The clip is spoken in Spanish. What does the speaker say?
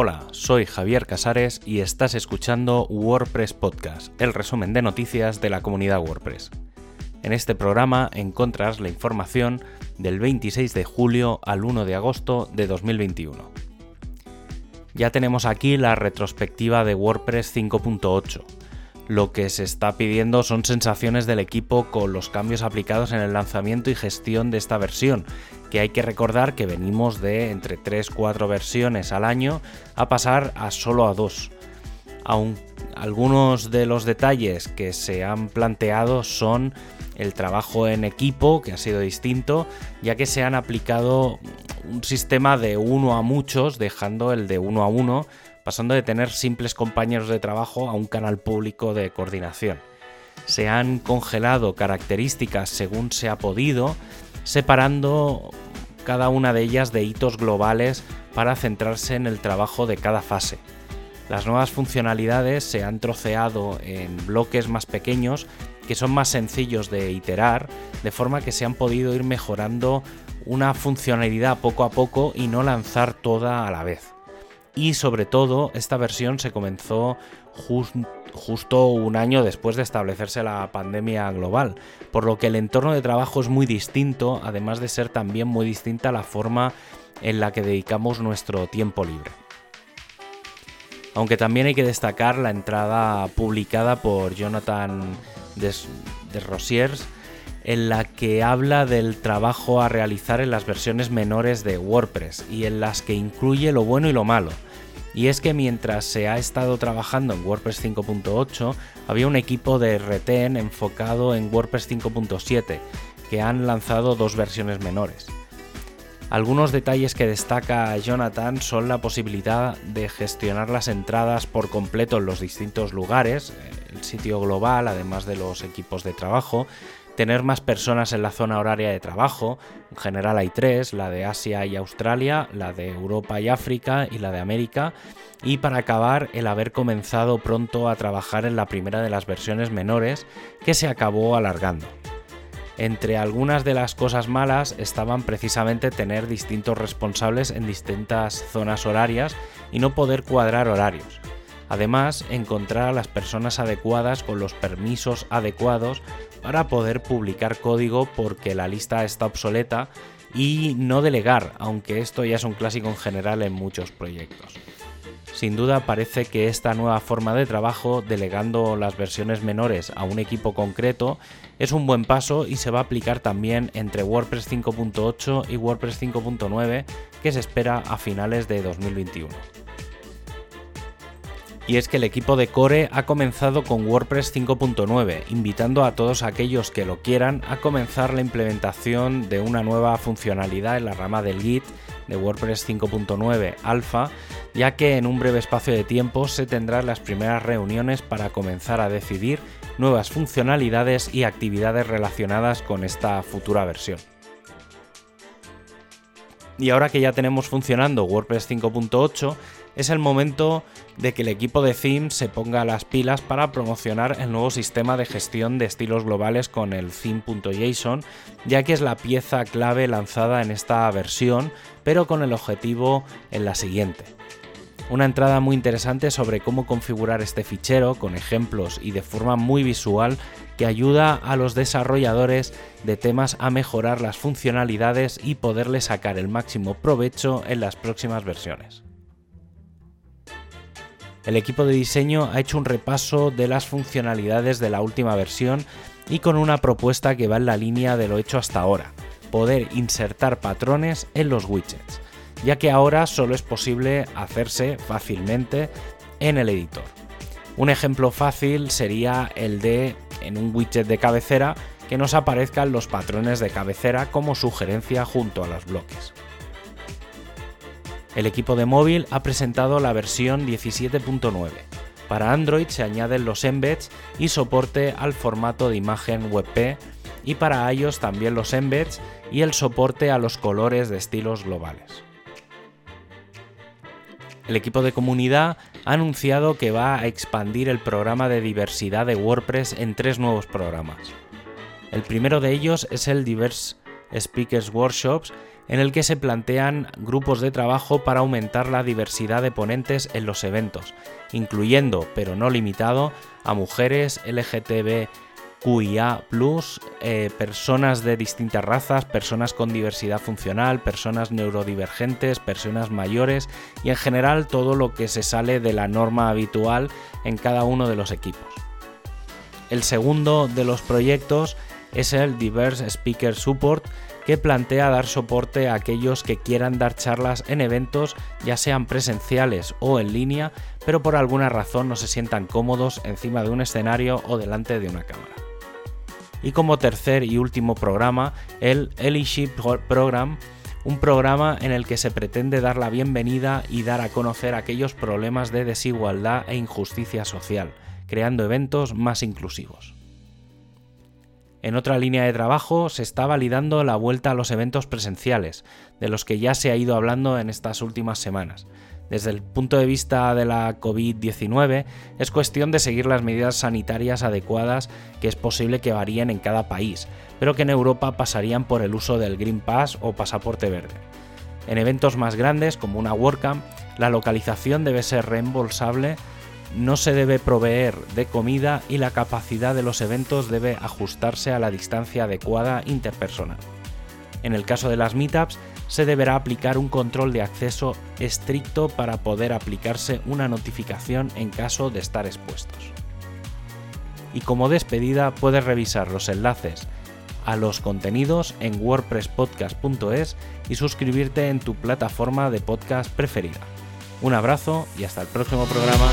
Hola, soy Javier Casares y estás escuchando WordPress Podcast, el resumen de noticias de la comunidad WordPress. En este programa encontrarás la información del 26 de julio al 1 de agosto de 2021. Ya tenemos aquí la retrospectiva de WordPress 5.8. Lo que se está pidiendo son sensaciones del equipo con los cambios aplicados en el lanzamiento y gestión de esta versión, que hay que recordar que venimos de entre 3-4 versiones al año a pasar a solo a 2. Aun algunos de los detalles que se han planteado son el trabajo en equipo, que ha sido distinto, ya que se han aplicado un sistema de uno a muchos, dejando el de uno a uno, pasando de tener simples compañeros de trabajo a un canal público de coordinación. Se han congelado características según se ha podido, separando cada una de ellas de hitos globales para centrarse en el trabajo de cada fase. Las nuevas funcionalidades se han troceado en bloques más pequeños que son más sencillos de iterar, de forma que se han podido ir mejorando una funcionalidad poco a poco y no lanzar toda a la vez y sobre todo esta versión se comenzó justo un año después de establecerse la pandemia global, por lo que el entorno de trabajo es muy distinto, además de ser también muy distinta la forma en la que dedicamos nuestro tiempo libre. Aunque también hay que destacar la entrada publicada por Jonathan de, Rosiers, en la que habla del trabajo a realizar en las versiones menores de WordPress y en las que incluye lo bueno y lo malo y es que mientras se ha estado trabajando en WordPress 5.8, había un equipo de reten enfocado en WordPress 5.7, que han lanzado dos versiones menores. Algunos detalles que destaca Jonathan son la posibilidad de gestionar las entradas por completo en los distintos lugares, el sitio global, además de los equipos de trabajo, tener más personas en la zona horaria de trabajo. En general hay tres, la de Asia y Australia, la de Europa y África y la de América. Y para acabar, el haber comenzado pronto a trabajar en la primera de las versiones menores que se acabó alargando. Entre algunas de las cosas malas estaban precisamente tener distintos responsables en distintas zonas horarias y no poder cuadrar horarios. Además, encontrar a las personas adecuadas con los permisos adecuados para poder publicar código porque la lista está obsoleta y no delegar, aunque esto ya es un clásico en general en muchos proyectos. Sin duda parece que esta nueva forma de trabajo, delegando las versiones menores a un equipo concreto, es un buen paso y se va a aplicar también entre WordPress 5.8 y WordPress 5.9 que se espera a finales de 2021 y es que el equipo de Core ha comenzado con WordPress 5.9, invitando a todos aquellos que lo quieran a comenzar la implementación de una nueva funcionalidad en la rama del Git de WordPress 5.9 Alpha, ya que en un breve espacio de tiempo se tendrán las primeras reuniones para comenzar a decidir nuevas funcionalidades y actividades relacionadas con esta futura versión. Y ahora que ya tenemos funcionando WordPress 5.8, es el momento de que el equipo de Theme se ponga las pilas para promocionar el nuevo sistema de gestión de estilos globales con el theme.json, ya que es la pieza clave lanzada en esta versión, pero con el objetivo en la siguiente. Una entrada muy interesante sobre cómo configurar este fichero con ejemplos y de forma muy visual que ayuda a los desarrolladores de temas a mejorar las funcionalidades y poderle sacar el máximo provecho en las próximas versiones. El equipo de diseño ha hecho un repaso de las funcionalidades de la última versión y con una propuesta que va en la línea de lo hecho hasta ahora, poder insertar patrones en los widgets, ya que ahora solo es posible hacerse fácilmente en el editor. Un ejemplo fácil sería el de, en un widget de cabecera, que nos aparezcan los patrones de cabecera como sugerencia junto a los bloques. El equipo de móvil ha presentado la versión 17.9. Para Android se añaden los embeds y soporte al formato de imagen WebP y para iOS también los embeds y el soporte a los colores de estilos globales. El equipo de comunidad ha anunciado que va a expandir el programa de diversidad de WordPress en tres nuevos programas. El primero de ellos es el Diverse Speakers Workshops, en el que se plantean grupos de trabajo para aumentar la diversidad de ponentes en los eventos, incluyendo, pero no limitado, a mujeres, LGTBQIA, eh, personas de distintas razas, personas con diversidad funcional, personas neurodivergentes, personas mayores y en general todo lo que se sale de la norma habitual en cada uno de los equipos. El segundo de los proyectos es el Diverse Speaker Support, que plantea dar soporte a aquellos que quieran dar charlas en eventos, ya sean presenciales o en línea, pero por alguna razón no se sientan cómodos encima de un escenario o delante de una cámara. Y como tercer y último programa, el Allyship Program, un programa en el que se pretende dar la bienvenida y dar a conocer aquellos problemas de desigualdad e injusticia social, creando eventos más inclusivos. En otra línea de trabajo se está validando la vuelta a los eventos presenciales, de los que ya se ha ido hablando en estas últimas semanas. Desde el punto de vista de la COVID-19, es cuestión de seguir las medidas sanitarias adecuadas que es posible que varíen en cada país, pero que en Europa pasarían por el uso del Green Pass o pasaporte verde. En eventos más grandes, como una WordCamp, la localización debe ser reembolsable no se debe proveer de comida y la capacidad de los eventos debe ajustarse a la distancia adecuada interpersonal. En el caso de las meetups, se deberá aplicar un control de acceso estricto para poder aplicarse una notificación en caso de estar expuestos. Y como despedida puedes revisar los enlaces a los contenidos en wordpresspodcast.es y suscribirte en tu plataforma de podcast preferida. Un abrazo y hasta el próximo programa.